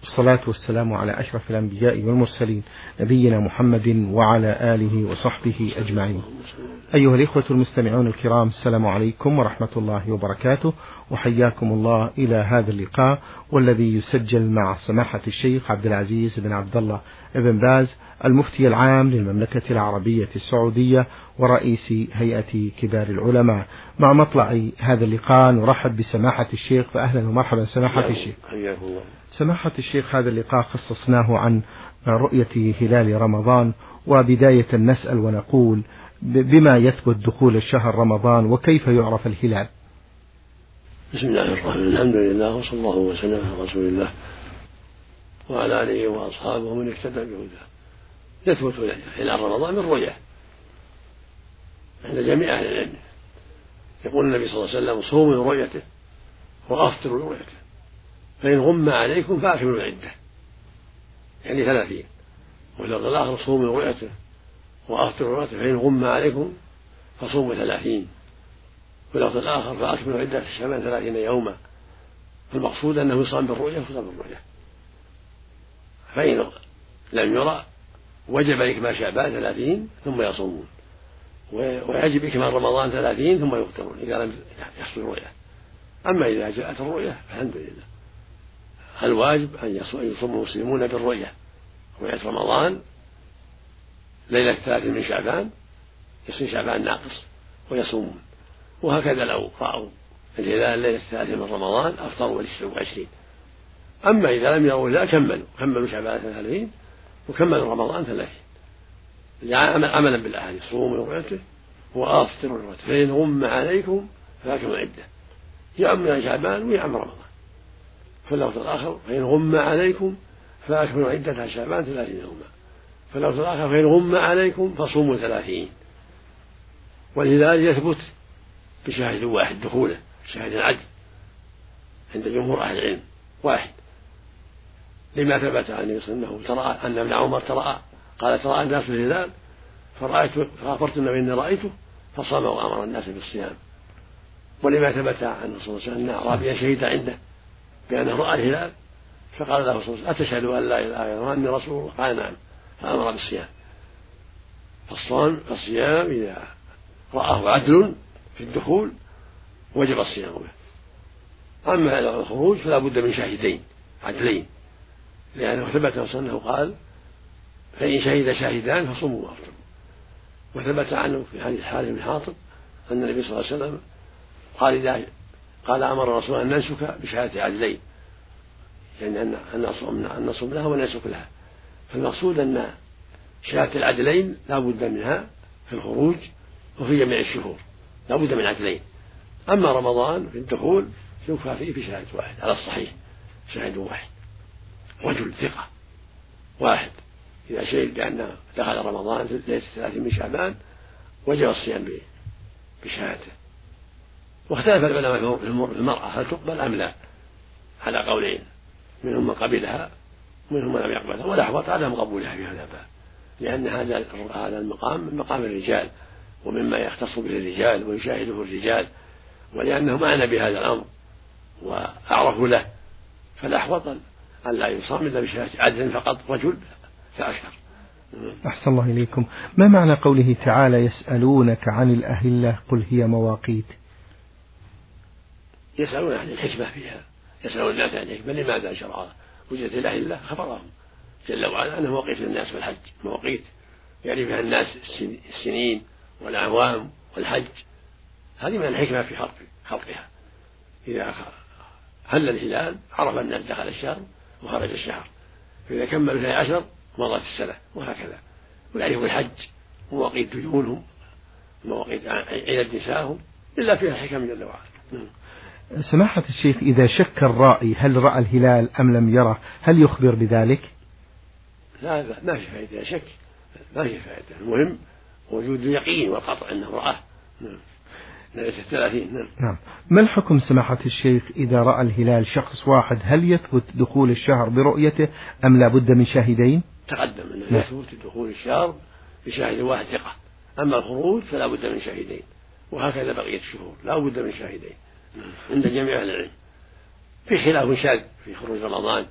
والصلاة والسلام على أشرف الأنبياء والمرسلين نبينا محمد وعلى آله وصحبه أجمعين. أيها الإخوة المستمعون الكرام السلام عليكم ورحمة الله وبركاته وحياكم الله إلى هذا اللقاء والذي يسجل مع سماحة الشيخ عبد العزيز بن عبد الله بن باز المفتي العام للمملكة العربية السعودية ورئيس هيئة كبار العلماء. مع مطلع هذا اللقاء نرحب بسماحة الشيخ فأهلا ومرحبا سماحة الشيخ. حياكم الله. سماحة الشيخ هذا اللقاء خصصناه عن رؤية هلال رمضان وبداية نسأل ونقول بما يثبت دخول الشهر رمضان وكيف يعرف الهلال؟ بسم الله الرحمن الرحيم. الحمد لله وصلى الله وسلم على رسول الله وعلى آله وأصحابه من اهتدى بهداه. يثبت هلال رمضان من رؤية عند جميع أهل العلم. يقول النبي صلى الله عليه وسلم صوموا لرؤيته وأفطروا لرؤيته. فإن غم عليكم فأكملوا العدة. يعني ثلاثين. واللفظ الآخر صوموا لرؤيته وافطروا لرؤيته فإن غم عليكم فصوموا ثلاثين. واللفظ الآخر فأكملوا عدة الشعبان ثلاثين يوما. فالمقصود أنه يصام بالرؤية ويصام بالرؤية. فإن لم يرى وجب إكمال شعبان ثلاثين ثم يصومون. ويجب إكمال رمضان ثلاثين ثم يفطرون إذا لم يحصل الرؤية أما إذا جاءت الرؤية فالحمد لله. الواجب أن يصوم المسلمون بالرؤية. رؤية رمضان ليلة الثلاثين من شعبان يصير شعبان ناقص ويصومون. وهكذا لو رأوا الهلال الليلة الثالثة من رمضان أفطروا وعشرين أما إذا لم يروا لا كملوا. كملوا شعبان ثلاثين وكملوا رمضان ثلاثين عملا بالأحاديث صوموا لرؤيته وأفطروا لرؤيته فإن غم عليكم فأكملوا العدة يعم شعبان ويعم رمضان. فاللفظ الآخر فإن غم عليكم فأكملوا عدة شعبان ثلاثين يوما. فاللفظ الآخر فإن غم عليكم فصوموا ثلاثين. والهلال يثبت بشاهد واحد دخوله شاهد العدل عند جمهور أهل العلم واحد. لما ثبت عن النبي صلى الله عليه وسلم ترى أن ابن عمر ترى قال ترى الناس الهلال فرأيت فغفرت النبي إني رأيته فصام وأمر الناس بالصيام. ولما ثبت عن صلى الله عليه وسلم أن أعرابيا شهد عنده بانه راى الهلال فقال له صلى الله عليه وسلم أتشهد أن لا إله إلا الله وأني رسول الله. قال نعم. فأمر بالصيام. فالصوم الصيام إذا رآه عدل في الدخول وجب الصيام به. أما الخروج فلا بد من شاهدين عدلين. لأنه ثبت أنه قال فإن شهد شاهدان فصوموا وأفطروا. وثبت عنه في حديث حارث بن حاطب أن النبي صلى الله عليه وسلم قال إذا قال أمر الرسول أن ننسك بشهادة عدلين. يعني أن أن نصوم لها وننسك لها. فالمقصود أن شهادة العدلين لا بد منها في الخروج وفي جميع الشهور. لا بد من عدلين. أما رمضان في الدخول يكفى فيه بشهادة واحد على الصحيح. شاهد واحد. رجل ثقة. واحد. إذا شهد بأنه دخل رمضان في ليلة الثلاثين من شعبان وجب الصيام بشهادته. واختلف العلماء في المرأة هل تقبل أم لا؟ على قولين منهم من قبلها ومنهم من لم يقبلها والأحوط عدم قبولها في هذا الباب لأن هذا هذا المقام من مقام الرجال ومما يختص به الرجال ويشاهده الرجال ولأنهم أعنى بهذا الأمر وأعرفوا له فالأحوط أن لا يصام إلا بشهادة عدل فقط رجل فأكثر. أحسن الله إليكم. ما معنى قوله تعالى يسألونك عن الأهلة؟ قل هي مواقيت. يسألون عن الحكمة فيها. يسألون الناس عن الحكمة لماذا شرعها؟ وجدت الأهلة خبرهم. جل وعلا أنها مواقيت للناس بالحج مواقيت يعني فيها الناس السنين والأعوام والحج. هذه من الحكمة في خلق خلقها. إذا هل الهلال؟ عرف الناس دخل الشهر وخرج الشهر. فإذا كمل اثني عشر مضت السنة وهكذا. ويعرفوا الحج. مواقيت ديونهم مواقيت عيد نسائهم. إلا فيها حكم جل وعلا. نعم. سماحة الشيخ إذا شك الرائي هل رأى الهلال أم لم يره هل يخبر بذلك؟ لا ما في فائدة شك ما في فائدة. المهم وجود اليقين والقطع أنه رآه نعم. الثلاثين نعم. نعم. ما الحكم سماحة الشيخ إذا رأى الهلال شخص واحد هل يثبت دخول الشهر برؤيته أم لا بد من شاهدين؟ تقدم أنه نعم. يثبت دخول الشهر بشاهد واحد ثقة أما الخروج فلا بد من شاهدين وهكذا بقية الشهور لا بد من شاهدين. عند جميع أهل العلم. في خلاف شاذ في خروج رمضان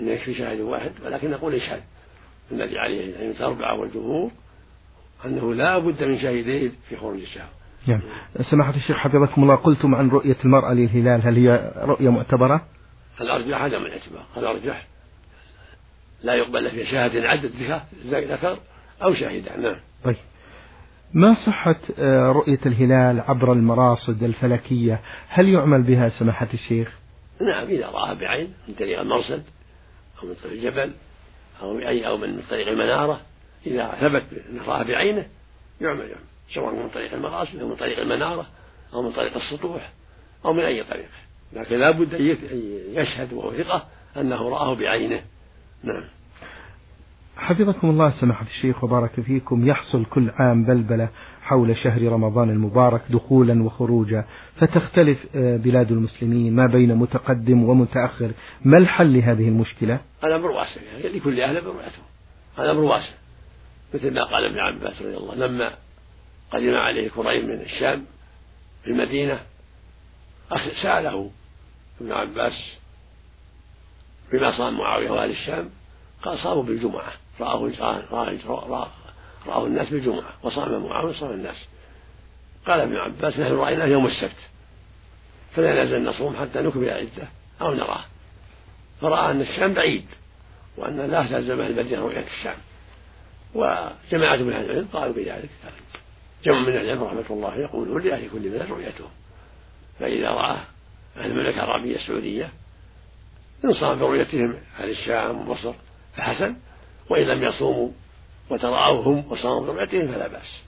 أن يكفي شاهد واحد ولكن نقول شاذ الذي عليه الأئمة الأربعة والجمهور أنه لا بد من شاهدين في خروج الشهر. نعم. سماحة الشيخ حفظكم الله قلتم عن رؤية المرأة للهلال هل هي رؤية معتبرة؟ الأرجح عدم الاعتبار. الأرجح لا يقبل فيها شهادة عدد بها ذكر أو شاهدان نعم. طيب. ما صحة آه، رؤية الهلال عبر المراصد الفلكية؟ هل يعمل بها سماحة الشيخ؟ نعم إذا رآها بعين من طريق المرصد أو من طريق الجبل أو بأي أو من طريق المنارة إذا ثبت أنه رآها بعينه يعمل يعمل سواء من طريق المراصد أو من طريق المنارة أو من طريق السطوح أو من أي طريق. لكن لا بد أن يشهد وهو ثقة أنه رآه بعينه. نعم. حفظكم الله سماحة الشيخ وبارك فيكم. يحصل كل عام بلبلة حول شهر رمضان المبارك دخولا وخروجا. فتختلف آه، بلاد المسلمين ما بين متقدم ومتأخر. ما الحل لهذه المشكلة؟ الأمر واسع يعني لكل أهل برؤيته هذا أمر واسع. مثل ما قال ابن عباس رضي الله لما قدم عليه كريم من الشام في المدينة سأله ابن عباس بما صام معاوية وأهل الشام قال صاموا بالجمعة. رآه رآه, رآه الناس بالجمعة وصام معاوية وصام الناس. قال ابن عباس نحن رأيناه يوم السبت. فلا نزل نصوم حتى نكمل العدة أو نراه. فرأى أن الشام بعيد وأن لا تلزم المدينة رؤية الشام. وجماعة من أهل العلم قالوا بذلك. جمع من العلم رحمة الله يقولون لأهل كل بلد رؤيته. فإذا رأى أهل المملكة العربية السعودية إن صام برؤيتهم أهل الشام ومصر فحسن وإن لم يصوموا وتراءوا هم وصاموا برؤيتهم فلا بأس.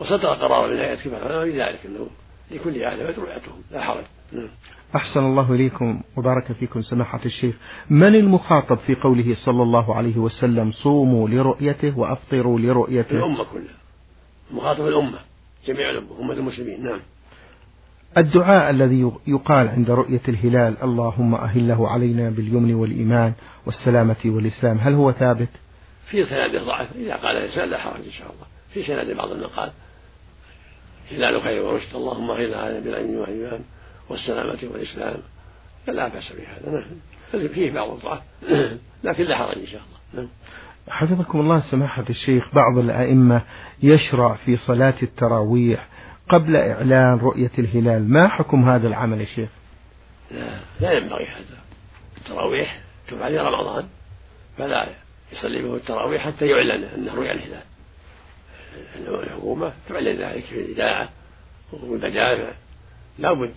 وصدر قرار من هيئة كبار العلماء بذلك أنه لكل أهل بيت رؤيتهم لا حرج. نعم. أحسن الله إليكم وبارك فيكم سماحة الشيخ. من المخاطب في قوله صلى الله عليه وسلم صوموا لرؤيته وأفطروا لرؤيته؟ الأمة كلها. مخاطب الأمة جميع الأمة أمة المسلمين. نعم. الدعاء الذي يقال عند رؤية الهلال اللهم أهله علينا باليمن والإيمان والسلامة والإسلام هل هو ثابت؟ في سند ضعف إذا قال الإنسان لا حرج إن شاء الله. في سند بعض المقال هلال خير ورشد اللهم أهلنا علينا بالأمن والإيمان والسلامة والإسلام. فلا بأس بهذا. نعم. فيه بعض الضعف. لكن لا حرج إن شاء الله. نعم. حفظكم الله سماحة الشيخ بعض الأئمة يشرع في صلاة التراويح قبل إعلان رؤية الهلال. ما حكم هذا العمل يا شيخ؟ لا لا ينبغي هذا. التراويح تفعل في رمضان. فلا يصلي به التراويح حتى يعلن أنه رؤيا الهلال الحكومة تعلن ذلك في الإذاعة والمجامع لا بد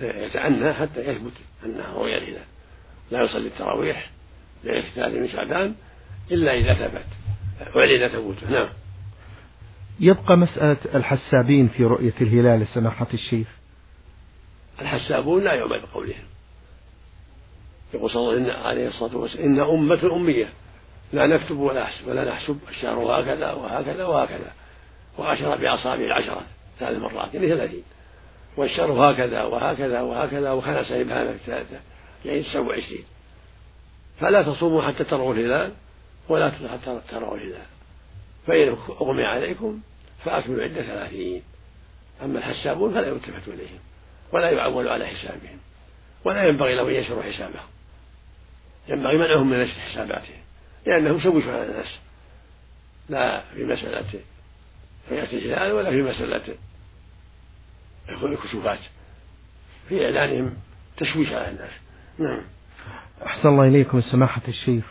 يتعنى حتى يثبت أنها رؤيا الهلال لا يصلي التراويح للاختلاف من شعبان إلا إذا ثبت. أعلن ثبوته نعم. يبقى مسألة الحسابين في رؤية الهلال سماحة الشيخ. الحسابون لا يعمل بقولهم. يقول صلى الله عليه الصلاة والسلام إن أمة أمية. لا نكتب ولا نحسب ولا نحسب الشهر هكذا وهكذا وهكذا. وأشار بأصابع العشرة ثلاث مرات يعني ثلاثين والشهر هكذا وهكذا وهكذا وخمس إبهامك ثلاثة يعني تسعة وعشرين. فلا تصوموا حتى تروا الهلال ولا حتى تروا الهلال. فإن أغمي عليكم فأكملوا عدة ثلاثين. أما الحسابون فلا يلتفت إليهم ولا يعول على حسابهم ولا ينبغي لهم أن ينشروا حسابهم. ينبغي منعهم من نشر حساباتهم. لأنهم شوشوا على الناس. لا في مسألة رؤية الهلال ولا في مسألة الكشوفات. في إعلانهم تشويش على الناس. نعم. أحسن الله إليكم سماحة الشيخ.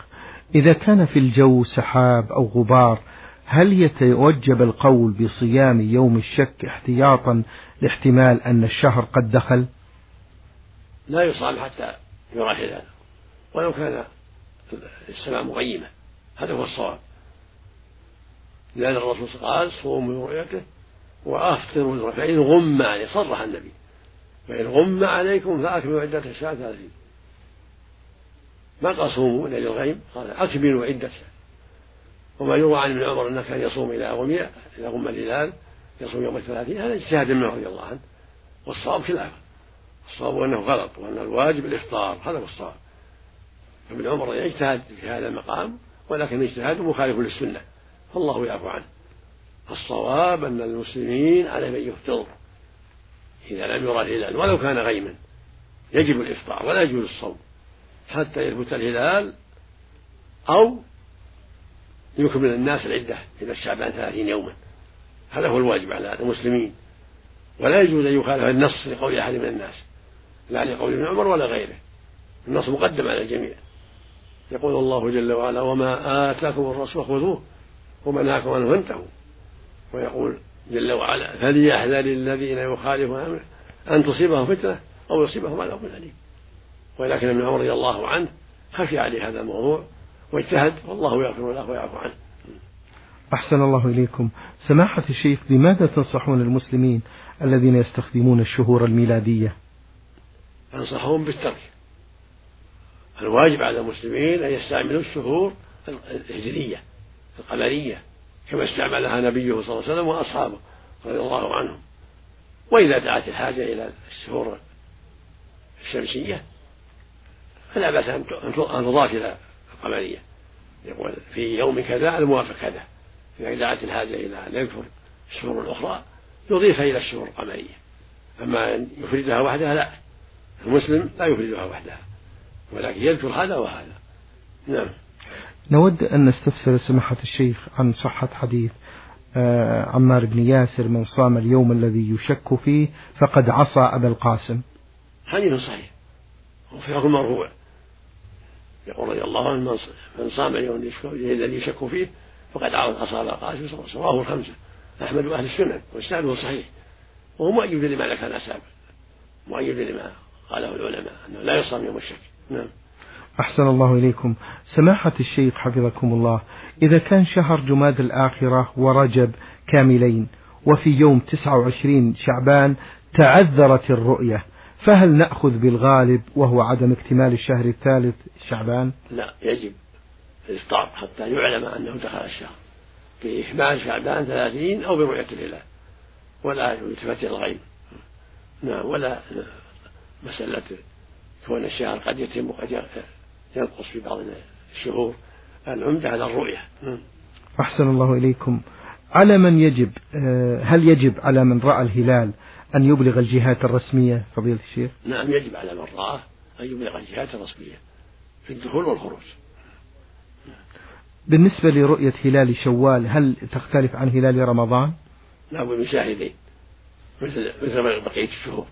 إذا كان في الجو سحاب أو غبار هل يتوجب القول بصيام يوم الشك احتياطا لاحتمال أن الشهر قد دخل؟ لا يصام حتى يرى الهلال ولو كان السماء مغيمة هذا هو الصواب. لأن الرسول قال صوموا برؤيته وأفطروا برؤيته فإن غم عليه صرح النبي. فإن غم عليكم فأكملوا عدة الشهر ثلاثين ما قال صوموا إلى الغيم؟ قال أكملوا عدة وما يروى عن ابن عمر أنه كان يصوم إلى غمي إلى غم الهلال يصوم يوم الثلاثين. هذا اجتهاد منه رضي الله عنه. والصواب خلافه الصواب أنه غلط وأن الواجب الإفطار. هذا هو الصواب. ابن عمر يجتهد في هذا المقام ولكن اجتهاده مخالف للسنة. فالله يعفو عنه. الصواب أن المسلمين عليهم أن يفطروا إذا لم يرى الهلال ولو كان غيما. يجب الإفطار ولا يجوز الصوم. حتى يثبت الهلال أو يكمل الناس العدة إلى الشعبان ثلاثين يوما. هذا هو الواجب على المسلمين. ولا يجوز أن يخالف النص لقول أحد من الناس لا لقول ابن عمر ولا غيره. النص مقدم على الجميع. يقول الله جل وعلا وما آتاكم الرسول خذوه وما نهاكم عنه فانتهوا. ويقول جل وعلا فليحذر الذين يخالفون أمره أن تصيبهم فتنة أو يصيبهم عذاب أليم. ولكن ابن عمر رضي الله عنه خشي عليه هذا الموضوع واجتهد والله يغفر له ويعفو عنه. أحسن الله إليكم. سماحة الشيخ بماذا تنصحون المسلمين الذين يستخدمون الشهور الميلادية؟ أنصحهم بالترك. الواجب على المسلمين أن يستعملوا الشهور الهجرية القمرية كما استعملها نبيه صلى الله عليه وسلم وأصحابه رضي الله عنهم. وإذا دعت الحاجة إلى الشهور الشمسية فلا بأس أن تضاف إلى القمرية. يقول في يوم كذا الموافق كذا. إذا دعت الحاجة إلى أن يذكر الشهور الأخرى يضيفها إلى الشهور القمرية. أما أن يفردها وحدها لا. المسلم لا يفردها وحدها. ولكن يذكر هذا وهذا. نعم. نود أن نستفسر سماحة الشيخ عن صحة حديث آه، عمار بن ياسر من صام اليوم الذي يشك فيه فقد عصى أبا القاسم. حديث صحيح. وفي حكم مرفوع. يقول رضي الله عنه من صام اليوم الذي يشك فيه فقد عصى أبا القاسم رواه الخمسة. أحمد وأهل السنن وإسناده صحيح. وهو مؤيد لما ذكر الأسابق مؤيد لما قاله العلماء أنه لا يصام يوم الشك. نعم. أحسن الله إليكم. سماحة الشيخ حفظكم الله إذا كان شهر جماد الآخرة ورجب كاملين وفي يوم 29 شعبان تعذرت الرؤية فهل نأخذ بالغالب وهو عدم اكتمال الشهر الثالث شعبان؟ لا يجب الإفطار حتى يعلم أنه دخل الشهر بإكمال شعبان ثلاثين أو برؤية الهلال ولا يلتفت إلى الغيب. نعم ولا مسألة كون الشهر قد يتم وقد ينقص في بعض الشهور العمدة على الرؤية. أحسن الله إليكم. على من يجب آه، هل يجب على من رأى الهلال أن يبلغ الجهات الرسمية؟ فضيلة الشيخ. نعم يجب على من رآه أن يبلغ الجهات الرسمية في الدخول والخروج. بالنسبة لرؤية هلال شوال هل تختلف عن هلال رمضان؟ لا بد من شاهدين مثل مثل بقية الشهور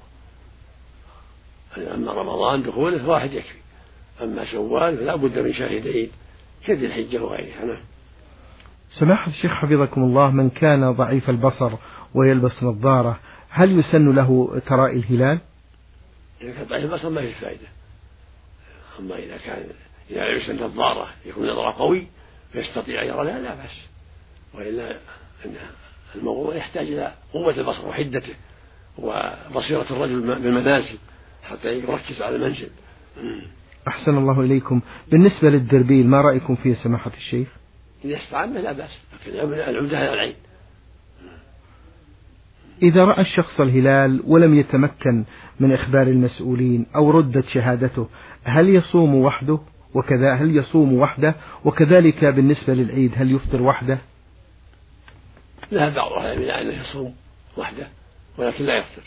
أما رمضان دخوله واحد يكفي. أما شوال فلا بد من شاهدين كذي الحجة وغيرها. نعم. سماحة الشيخ حفظكم الله من كان ضعيف البصر ويلبس نظارة هل يسن له تراءي الهلال؟ إذا كان ضعيف البصر ما في فائدة. أما إذا كان إذا لبس النظارة يكون نظرة قوي فيستطيع أن يرى لا لا بأس. وإلا أن الموضوع يحتاج إلى قوة البصر وحدته وبصيرة الرجل بالمنازل حتى يركز على المنزل. أحسن الله إليكم. بالنسبة للدربيل ما رأيكم فيه سماحة الشيخ؟ إذا استعان لا بأس لكن العمدة على العين. إذا رأى الشخص الهلال ولم يتمكن من إخبار المسؤولين أو ردت شهادته هل يصوم وحده؟ وكذا هل يصوم وحده؟ وكذلك بالنسبة للعيد هل يفطر وحده؟ ذهب بعض أهل العلم أنه يصوم وحده ولكن لا يفطر.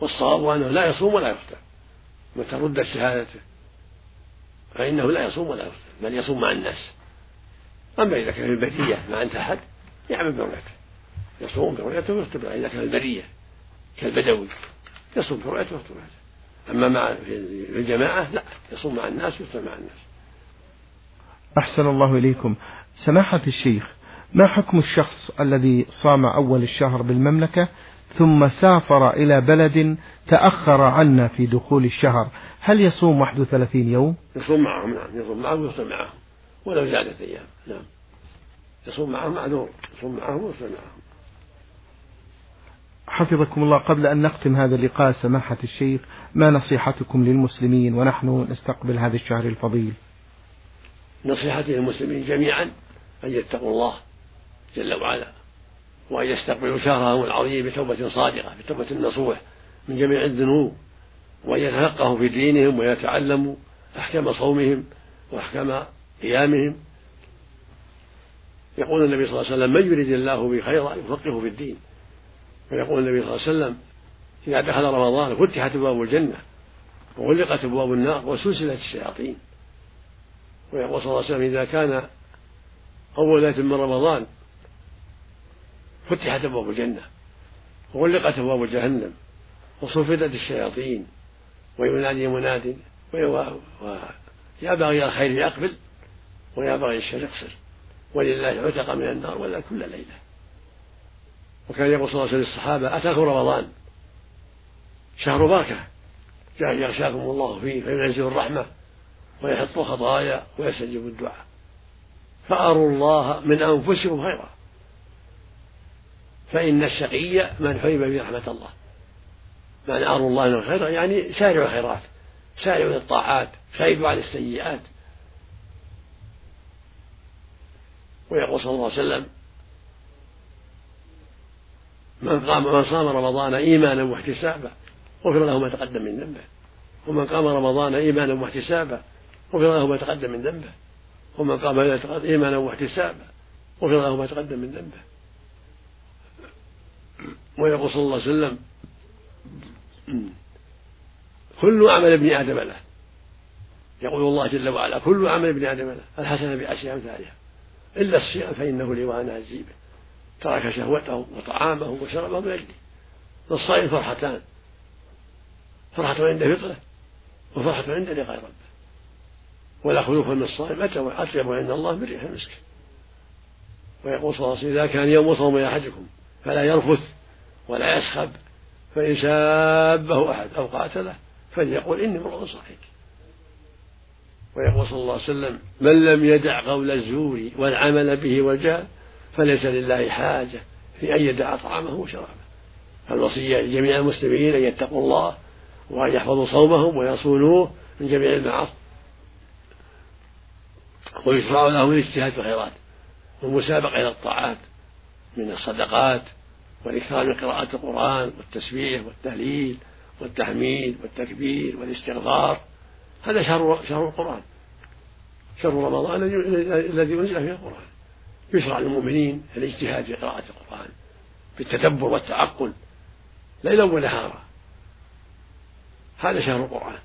والصواب أنه لا يصوم ولا يفطر. متى ردت شهادته؟ فإنه لا يصوم ولا يفطر بل يصوم مع الناس. أما إذا كان في البرية ما أنت أحد يعمل برؤيته. يصوم برؤيته ويفطر إذا كان البرية كالبدوي يصوم برؤيته ويفطر أما مع في الجماعة لا يصوم مع الناس ويفطر مع الناس. أحسن الله إليكم. سماحة الشيخ ما حكم الشخص الذي صام أول الشهر بالمملكة؟ ثم سافر إلى بلد تأخر عنا في دخول الشهر. هل يصوم 31 يوم؟ يصوم معهم نعم يصوم معهم ويفطر معهم ولو زادت أيام نعم. يصوم معهم معذور يصوم معهم ويفطر معهم. حفظكم الله قبل أن نختم هذا اللقاء سماحة الشيخ ما نصيحتكم للمسلمين ونحن نستقبل هذا الشهر الفضيل؟ نصيحتي للمسلمين جميعا أن يتقوا الله جل وعلا. وأن يستقبلوا شهرهم العظيم بتوبة صادقة بتوبة نصوح من جميع الذنوب وأن يتفقهوا في دينهم ويتعلموا أحكام صومهم وأحكام قيامهم. يقول النبي صلى الله عليه وسلم من يريد الله به خيرا يفقهه في الدين. ويقول النبي صلى الله عليه وسلم إذا دخل رمضان فتحت أبواب الجنة وغلقت أبواب النار وسلسلت الشياطين. ويقول صلى الله عليه وسلم إذا كان أول ليلة من رمضان فتحت أبواب الجنة وغلقت أبواب جهنم وصفدت الشياطين وينادي مناد ويا باغي الخير يقبل ويا باغي الشر يقصر ولله عتق من النار ولا كل ليلة. وكان يقول صلى الله عليه وسلم للصحابة أتاكم رمضان؟ شهر بركة. جاء يغشاكم الله فيه فينزل الرحمة ويحط الخطايا ويستجيب الدعاء. فأروا الله من أنفسكم خيرا. فإن الشقي من حرم برحمة الله. معنى أروا الله من خيرا يعني سارعوا الخيرات سارعوا للطاعات شهدوا عن السيئات. ويقول صلى الله عليه وسلم من قام من صام رمضان إيمانا واحتسابا غفر له ما تقدم من ذنبه. ومن قام رمضان إيمانا واحتسابا غفر له ما تقدم من ذنبه. ومن قام إيمانا واحتسابا غفر له ما تقدم من ذنبه. ويقول صلى الله عليه وسلم كل عمل ابن آدم له. يقول الله جل وعلا كل عمل ابن آدم له. الحسنة بعشر أمثالها؟ إلا الصيام فإنه لي وأنا أجزي ترك شهوته وطعامه وشربه من أجلي للصائم فرحتان. فرحة عند فطره وفرحة عند لقاء ربه. ولا خلوف من الصائم أطيب عند الله من ريح المسك. ويقول صلى الله عليه وسلم إذا كان يوم صوم أحدكم فلا يرفث ولا يسخب فإن سابه أحد أو قاتله فليقول إني امرؤ صحيح. ويقول صلى الله عليه وسلم من لم يدع قول الزور والعمل به والجهل فليس لله حاجة في أن يدع طعامه وشرابه. فالوصية لجميع المسلمين أن يتقوا الله وأن يحفظوا صومهم ويصونوه من جميع المعاصي. ويشرع لهم الاجتهاد في الخيرات والمسابقة إلى الطاعات. من الصدقات والإكثار من قراءة القرآن والتسبيح والتهليل والتحميد والتكبير والاستغفار. هذا شهر شهر القرآن. شهر رمضان الذي أنزل فيه القرآن. يشرع للمؤمنين الاجتهاد في قراءة القرآن بالتدبر والتعقل ليلا ونهارا. هذا شهر القرآن.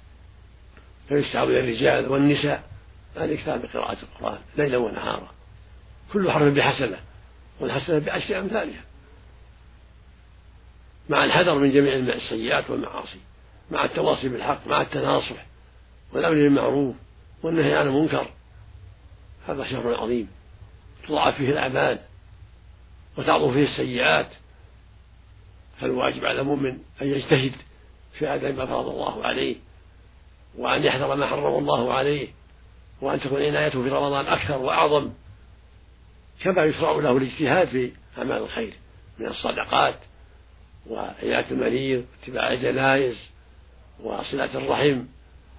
فيستعب الرجال والنساء الإكثار بقراءة القرآن ليلا ونهارا. كل حرف بحسنة. والحسنة بعشر أمثالها مع الحذر من جميع السيئات والمعاصي مع التواصي بالحق مع التناصح والأمر بالمعروف والنهي عن المنكر هذا شر عظيم. تضاعف فيه الأعمال وتعظم فيه السيئات. فالواجب على المؤمن أن يجتهد في أداء ما فرض الله عليه وأن يحذر ما حرم الله عليه وأن تكون عنايته في رمضان أكثر وأعظم. كما يشرع له الاجتهاد في أعمال الخير من الصدقات وعيادة المريض واتباع الجنائز وصلة الرحم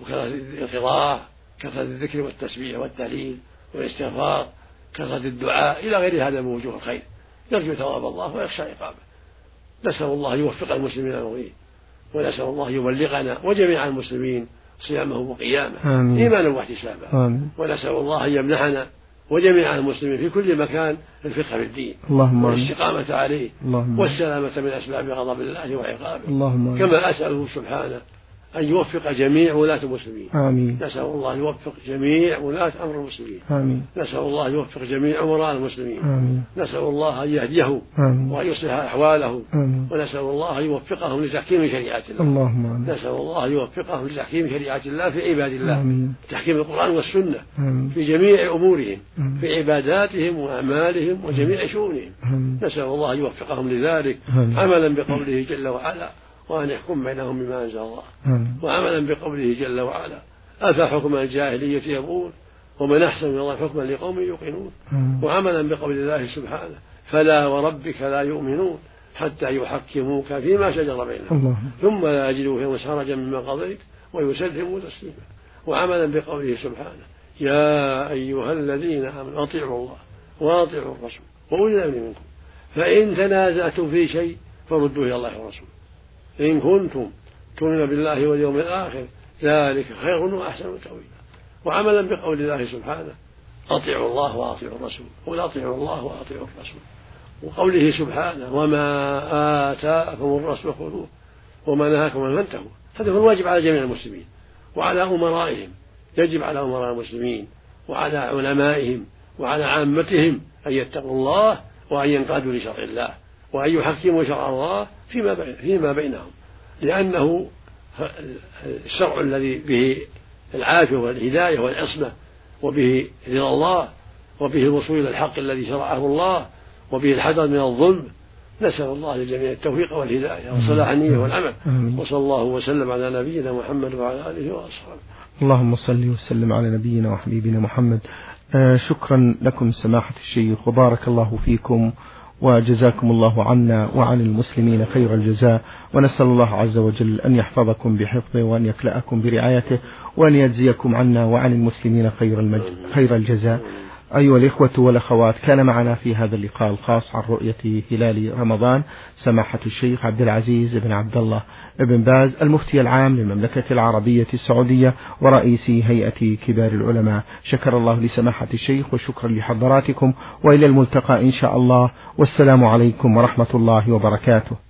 وكثرة القراءة كثرة الذكر والتسبيح والتهليل والاستغفار كثرة الدعاء إلى غير هذا من وجوه الخير. يرجو ثواب الله ويخشى عقابه نسأل الله يوفق المسلمين المغيب ونسأل الله يبلغنا وجميع المسلمين صيامه وقيامه إيمانا واحتسابا. ونسأل الله أن يمنحنا وجميع المسلمين في كل مكان الفقه في الدين اللهم والاستقامة عليه اللهم والسلامة من أسباب غضب الله وعقابه. اللهم كما أسأله سبحانه أن يوفق جميع ولاة المسلمين. آمين. نسأل الله يوفق جميع ولاة أمر المسلمين. آمين. نسأل الله يوفق جميع أمراء المسلمين. آمين. نسأل الله أن يهديه آمين. وأن يصلح أحوالهم. آمين. ونسأل الله أن يوفقهم لتحكيم شريعة الله. اللهم آمين. نسأل الله أن يوفقهم لتحكيم شريعة الله في عباد الله. آمين. تحكيم القرآن والسنة. آمين. في جميع أمورهم. آمين. في عباداتهم وأعمالهم وجميع شؤونهم. نسأل الله أن يوفقهم لذلك. آمين. عملا بقوله جل وعلا. وأن يحكم بينهم بما أنزل الله. وعملا بقوله جل وعلا أفحكم الجاهلية يبغون؟ ومن أحسن من الله حكما لقوم يوقنون. وعملا بقول الله سبحانه فلا وربك لا يؤمنون حتى يحكموك فيما شجر بينهم. ثم لا يجدوا فيهم حرجا مما قضيت ويسلموا تسليما. وعملا بقوله سبحانه يا أيها الذين آمنوا أطيعوا الله وأطيعوا الرسول وأولي الأمر منكم. فإن تنازعتم في شيء فردوه إلى الله والرسول إن كنتم تؤمنون بالله واليوم الآخر ذلك خير وأحسن تأويلا. وعملا بقول الله سبحانه أطيعوا الله وأطيعوا الرسول قل أطيعوا الله وأطيعوا الرسول. وقوله سبحانه وما آتاكم الرسول خذوه وما نهاكم عنه فانتهوا هذا هو الواجب على جميع المسلمين. وعلى أمرائهم يجب على أمراء المسلمين وعلى علمائهم وعلى عامتهم أن يتقوا الله وأن ينقادوا لشرع الله. وأن يحكموا شرع الله فيما فيما بينهم لأنه الشرع الذي به العافية والهداية والعصمة وبه رضا الله وبه الوصول إلى الحق الذي شرعه الله وبه الحذر من الظلم نسأل الله للجميع التوفيق والهداية وصلاح النية والعمل. وصلى الله وسلم على نبينا محمد وعلى آله وأصحابه. اللهم صل وسلم على نبينا وحبيبنا محمد. آه شكرا لكم سماحة الشيخ وبارك الله فيكم. وجزاكم الله عنا وعن المسلمين خير الجزاء. ونسأل الله عز وجل أن يحفظكم بحفظه وأن يكلأكم برعايته وأن يجزيكم عنا وعن المسلمين خير, المج... خير الجزاء. أيها الإخوة والأخوات كان معنا في هذا اللقاء الخاص عن رؤية هلال رمضان سماحة الشيخ عبد العزيز بن عبد الله بن باز المفتي العام للمملكة العربية السعودية ورئيس هيئة كبار العلماء. شكر الله لسماحة الشيخ وشكرا لحضراتكم وإلى الملتقى إن شاء الله. والسلام عليكم ورحمة الله وبركاته.